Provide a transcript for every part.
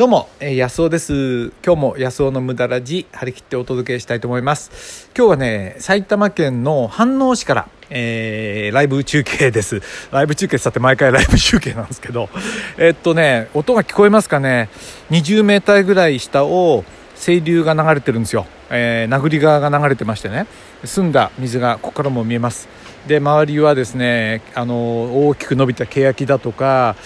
どうも、えー、安尾です。今日も安尾の無駄ラジ、張り切ってお届けしたいと思います。今日はね、埼玉県の飯能市から、えー、ライブ中継です。ライブ中継さて毎回 ライブ中継なんですけど、えー、っとね、音が聞こえますかね ?20 メーターぐらい下を清流が流れてるんですよ。えー、名栗川が流れてましてね、澄んだ水がここからも見えます。で、周りはですね、あの、大きく伸びた欅だとか、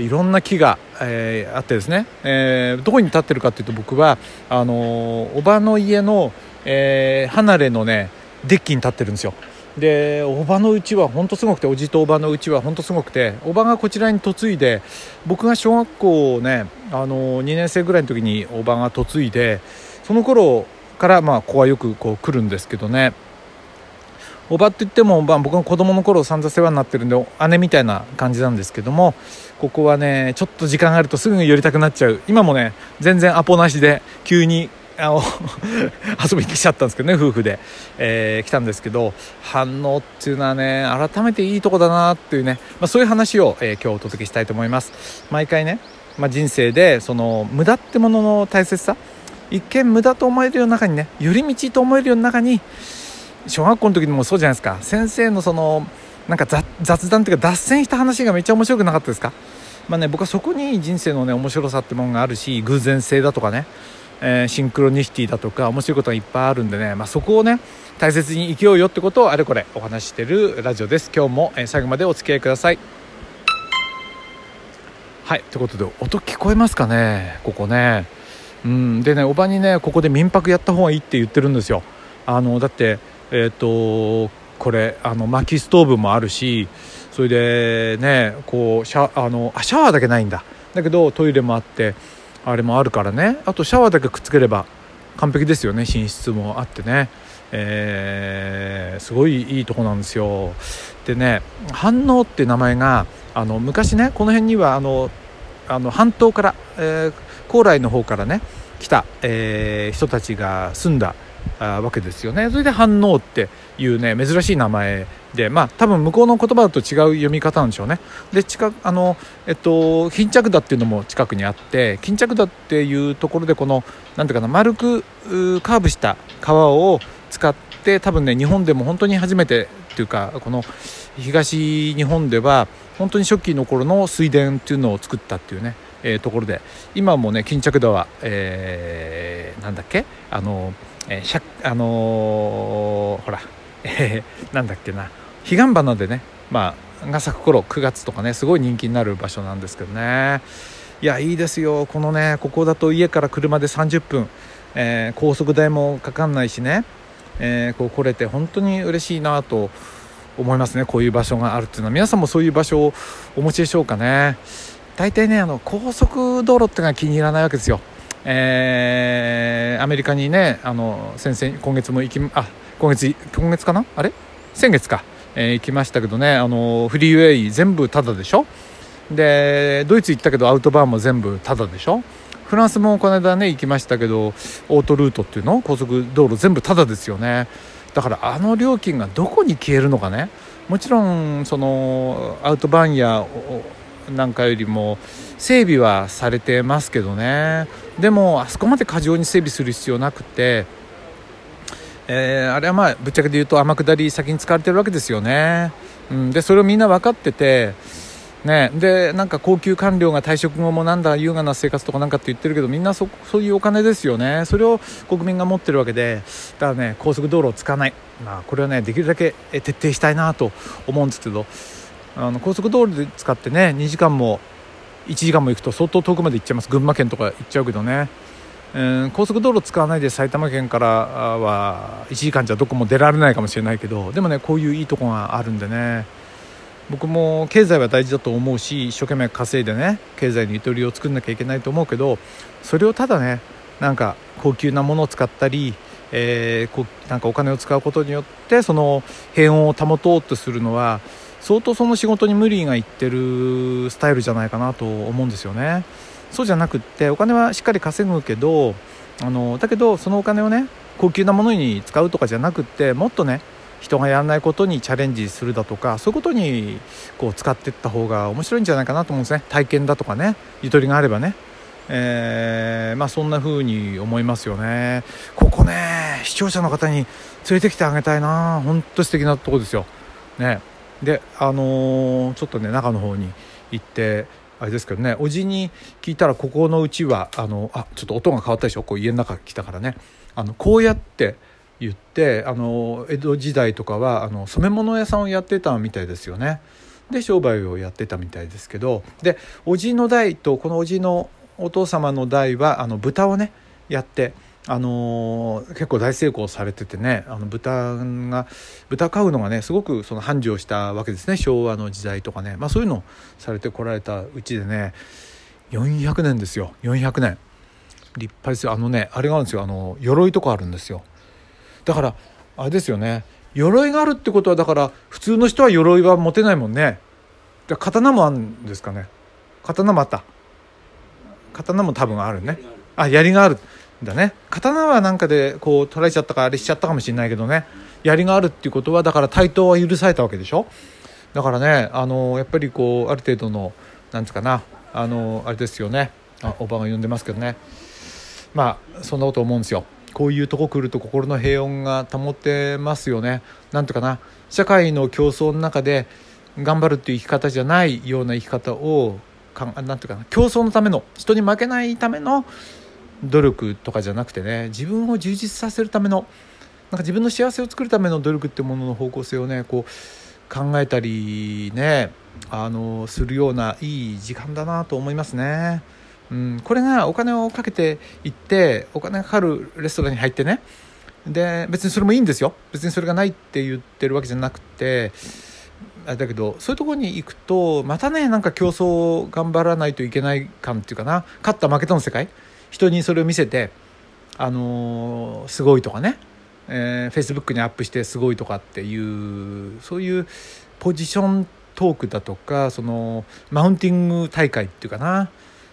いろんな木が、えー、あってですね、えー、どこに立ってるかというと僕はあのー、おばの家の、えー、離れのねデッキに立ってるんですよ。でおばのうちは本当すごくておじとおばのうちは本当すごくておばがこちらに嫁いで僕が小学校ね、あのー、2年生ぐらいの時におばが嫁いでその頃からまあここはよくこう来るんですけどね。おばって言っても、まあ、僕の子供の頃散々世話になってるんで姉みたいな感じなんですけどもここはねちょっと時間があるとすぐに寄りたくなっちゃう。今もね全然アポなしで急にあの 遊びに来ちゃったんですけどね夫婦で、えー、来たんですけど反応っていうのはね改めていいとこだなっていうね、まあ、そういう話を、えー、今日お届けしたいと思います。毎回ね、まあ、人生でその無駄ってものの大切さ。一見無駄と思えるような中にね寄り道と思えるような中に小学校の時にもそうじゃないですか。先生のそのなんか雑談っていうか脱線した話がめっちゃ面白くなかったですか？まあね僕はそこに人生のね面白さってものがあるし偶然性だとかね、えー、シンクロニシティだとか面白いことがいっぱいあるんでね、まあ、そこをね大切に生きようよってことをあれこれお話してるラジオです。今日も、え最後までお付き合いください。はいということで音聞こえますかね？ここね。うんでねおばにねここで民泊やった方がいいって言ってるんですよ。あのだってえっ、ー、とこれあの薪ストーブもあるしそれでねこうシャあのあシャワーだけないんだ。だけどトイレもあってあれもあるからね。あとシャワーだけくっつければ完璧ですよね。寝室もあってね、えー、すごいいいとこなんですよ。でね反応って名前があの昔ねこの辺にはあのあの半島から、えー、高麗の方からね来た、えー、人たちが住んだわけですよね。それで反応っていうね珍しい名前でまあ多分向こうの言葉だと違う読み方なんでしょうね。で近くあのえっと巾着田っていうのも近くにあって巾着田っていうところでこの何ていうかな丸くカーブした川を使って多分ね日本でも本当に初めてっていうかこの東日本では本当に初期の頃の水田っていうのを作ったっていうねえー、ところで今もね巾着田は、えー、なんだっけあのえー、あのー、ほら、えー、なんだっけな。彼岸花でね、まあ、が咲く頃9月とかねすごい人気になる場所なんですけどね。いやいいですよ。このねここだと家から車で30分、えー、高速代もかかんないしね、えー、こう来れて本当に嬉しいなと思いますね。こういう場所があるっていうのは。皆さんもそういう場所をお持ちでしょうかね。大体ねあの高速道路ってのが気に入らないわけですよ。えー、アメリカにねあの先々今月も行きあ今月今月かな？あれ？先月か、えー、行きましたけどねあのフリーウェイ全部タダでしょ？でドイツ行ったけどアウトバーンも全部タダでしょ？フランスもこの間ね行きましたけどオートルートっていうの？高速道路全部タダですよね。だからあの料金がどこに消えるのかね？もちろんそのアウトバーンやなんかよりも整備はされてますけどね。でもあそこまで過剰に整備する必要なくて、えー、あれはまあぶっちゃけで言うと天下り先に使われてるわけですよね、うん、でそれをみんな分かっててね、でなんか高級官僚が退職後もなんだ優雅な生活とかなんかって言ってるけどみんなそそういうお金ですよね。それを国民が持ってるわけでだからね高速道路を使わない、まあ、これはねできるだけ徹底したいなと思うんですけど。あの高速道路で使ってね2時間も1時間も行くと相当遠くまで行っちゃいます。群馬県とか行っちゃうけどね、えー、高速道路使わないで埼玉県からは1時間じゃどこも出られないかもしれないけどでもねこういういいとこがあるんでね。僕も経済は大事だと思うし一生懸命稼いでね経済にゆとりを作んなきゃいけないと思うけどそれをただねなんか高級なものを使ったりえー、こなんかお金を使うことによってその平穏を保とうとするのは相当その仕事に無理がいってるスタイルじゃないかなと思うんですよね。そうじゃなくってお金はしっかり稼ぐけどあのだけどそのお金をね高級なものに使うとかじゃなくってもっとね人がやらないことにチャレンジするだとかそういうことにこう使っていった方が面白いんじゃないかなと思うんですね。体験だとかねゆとりがあればね。えー、まあ、そんな風に思いますよね。ここね視聴者の方に連れてきてあげたいな。本当素敵なとこですよ。ね。であのー、ちょっとね中の方に行ってあれですけどねおじに聞いたらここのうちはあのあちょっと音が変わったでしょ？こう家の中来たからねあのこうやって言ってあの江戸時代とかはあの染め物屋さんをやってたみたいですよね。で商売をやってたみたいですけどでおじの代とこのおじのお父様の代はあの豚をねやってあのー、結構大成功されててねあの豚が豚飼うのがねすごくその繁盛したわけですね昭和の時代とかね、まあ、そういうのをされてこられたうちでね400年ですよ。400年。立派ですよ。あのねあれがあるんですよ。あの鎧とかあるんですよ。だからあれですよね。鎧があるってことはだから普通の人は鎧は持てないもんね。刀もあるんですかね。刀もあった。刀も多分あるね。あ槍がある。だね。刀はなんかでこう取られちゃったかあれしちゃったかもしれないけどね。槍があるっていうことはだから対等は許されたわけでしょ？だからねあのやっぱりこうある程度のなんつうかなあのあれですよね。あおばが呼んでますけどね。まあそんなこと思うんですよ。こういうとこ来ると心の平穏が保てますよね。なんとかな。社会の競争の中で頑張るっていう生き方じゃないような生き方をかなんていうかな。競争のための人に負けないための努力とかじゃなくてね自分を充実させるためのなんか自分の幸せを作るための努力ってものの方向性をねこう考えたりねあのするようないい時間だなと思いますね。うん、これがお金をかけて行ってお金がかかるレストランに入ってねで別にそれもいいんですよ別にそれがないって言ってるわけじゃなくてだけどそういうとこに行くとまたねなんか競争を頑張らないといけない感っていうかな勝った負けたの世界人にそれを見せてあのー、すごいとかね、えー、Facebook にアップしてすごいとかっていうそういうポジショントークだとかそのマウンティング大会っていうかな。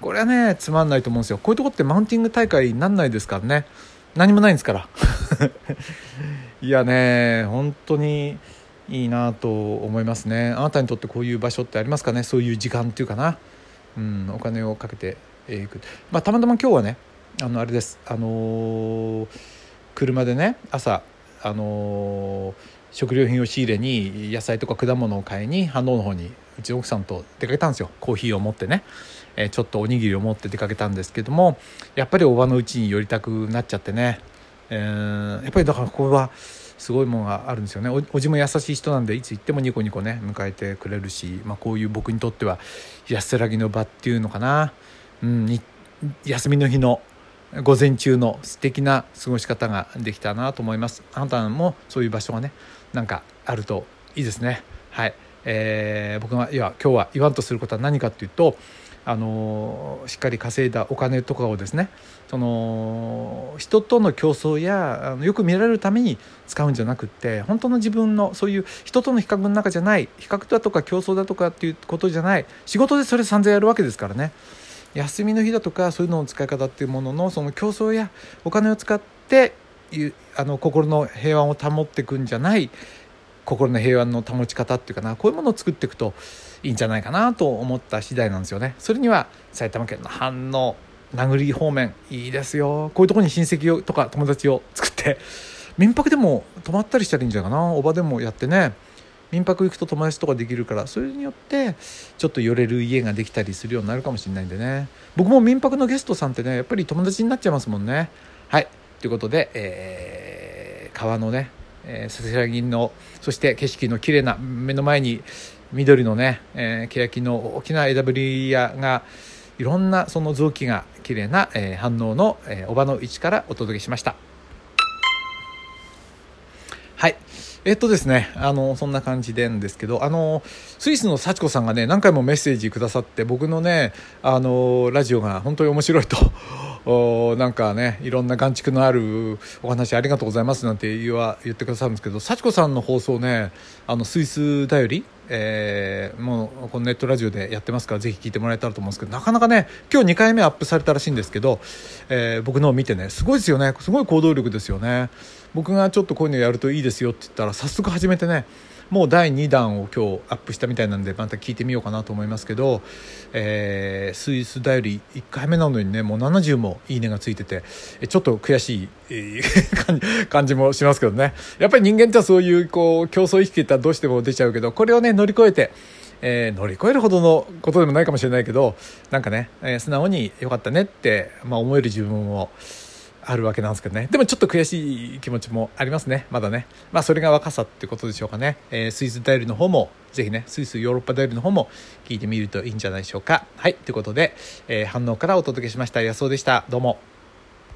これはねつまんないと思うんですよ。こういうとこってマウンティング大会になんないですからね。何もないんですから。いやね本当にいいなと思いますね。あなたにとってこういう場所ってありますかね？そういう時間っていうかな、うん、お金をかけていく、まあ、たまたま今日はねあのあれです。あのー、車でね朝あのー、食料品を仕入れに野菜とか果物を買いに飯能の方にうちの奥さんと出かけたんですよ。コーヒーを持ってね、えー、ちょっとおにぎりを持って出かけたんですけどもやっぱりおばのうちに寄りたくなっちゃってね、えー、やっぱりだからここはすごいものがあるんですよね。おじも優しい人なんでいつ行ってもニコニコね迎えてくれるし、まあ、こういう僕にとっては安らぎの場っていうのかな、うん、休みの日の午前中の素敵な過ごし方ができたなと思います。あなたもそういう場所がねなんかあるといいですね。はい、えー、僕がいや今日は言わんとすることは何かっていうとあのしっかり稼いだお金とかをですねその人との競争やあのよく見られるために使うんじゃなくって本当の自分のそういう人との比較の中じゃない比較だとか競争だとかっていうことじゃない仕事でそれ散々やるわけですからね。休みの日だとかそういうのの使い方っていうもののその競争やお金を使ってあの心の平安を保っていくんじゃない心の平安の保ち方っていうかなこういうものを作っていくといいんじゃないかなと思った次第なんですよね。それには埼玉県の飯能名栗方面いいですよ。こういうとこに親戚とか友達を作って民泊でも泊まったりしたらいいんじゃないかな。おばでもやってね。民泊行くと友達とかできるからそれによってちょっと寄れる家ができたりするようになるかもしれないんでね。僕も民泊のゲストさんってねやっぱり友達になっちゃいますもんね。はい。ということで、えー、川のねえー、せせらぎのそして景色の綺麗な目の前に緑のね、えー、欅の大きな枝ぶりやがいろんなその臓器が綺麗な、えー、反応の、えー、おばの位置からお届けしました。はい。えっとですね、あの、そんな感じでんですけど、あの、スイスの幸子さんがね、何回もメッセージくださって、僕のね、あの、ラジオが本当に面白いと おなんかねいろんな眼蓄のあるお話ありがとうございますなんて言わ言ってくださるんですけど幸子さんの放送ねあのスイスだより、えー、もうこのネットラジオでやってますからぜひ聞いてもらえたらと思うんですけどなかなかね今日2回目アップされたらしいんですけど、えー、僕のを見てねすごいですよね。すごい行動力ですよね。僕がちょっとこういうのやるといいですよって言ったら早速始めてねもう第2弾を今日アップしたみたいなんでまた聞いてみようかなと思いますけど、えー、スイスだより1回目なのにねもう70もいいねがついててちょっと悔しい、えー、感じもしますけどね。やっぱり人間ってはそういうこう競争意識ってどうしても出ちゃうけどこれをね乗り越えてえー、乗り越えるほどのことでもないかもしれないけどなんかね、えー、素直に良かったねって、まあ、思える自分もあるわけなんですけどね。でもちょっと悔しい気持ちもありますね。まだね。まあそれが若さってことでしょうかね。えー、スイスダイルの方も、ぜひね、スイスヨーロッパダイルの方も聞いてみるといいんじゃないでしょうか。はい。ということで、えー、反応からお届けしました。安尾でした。どうも。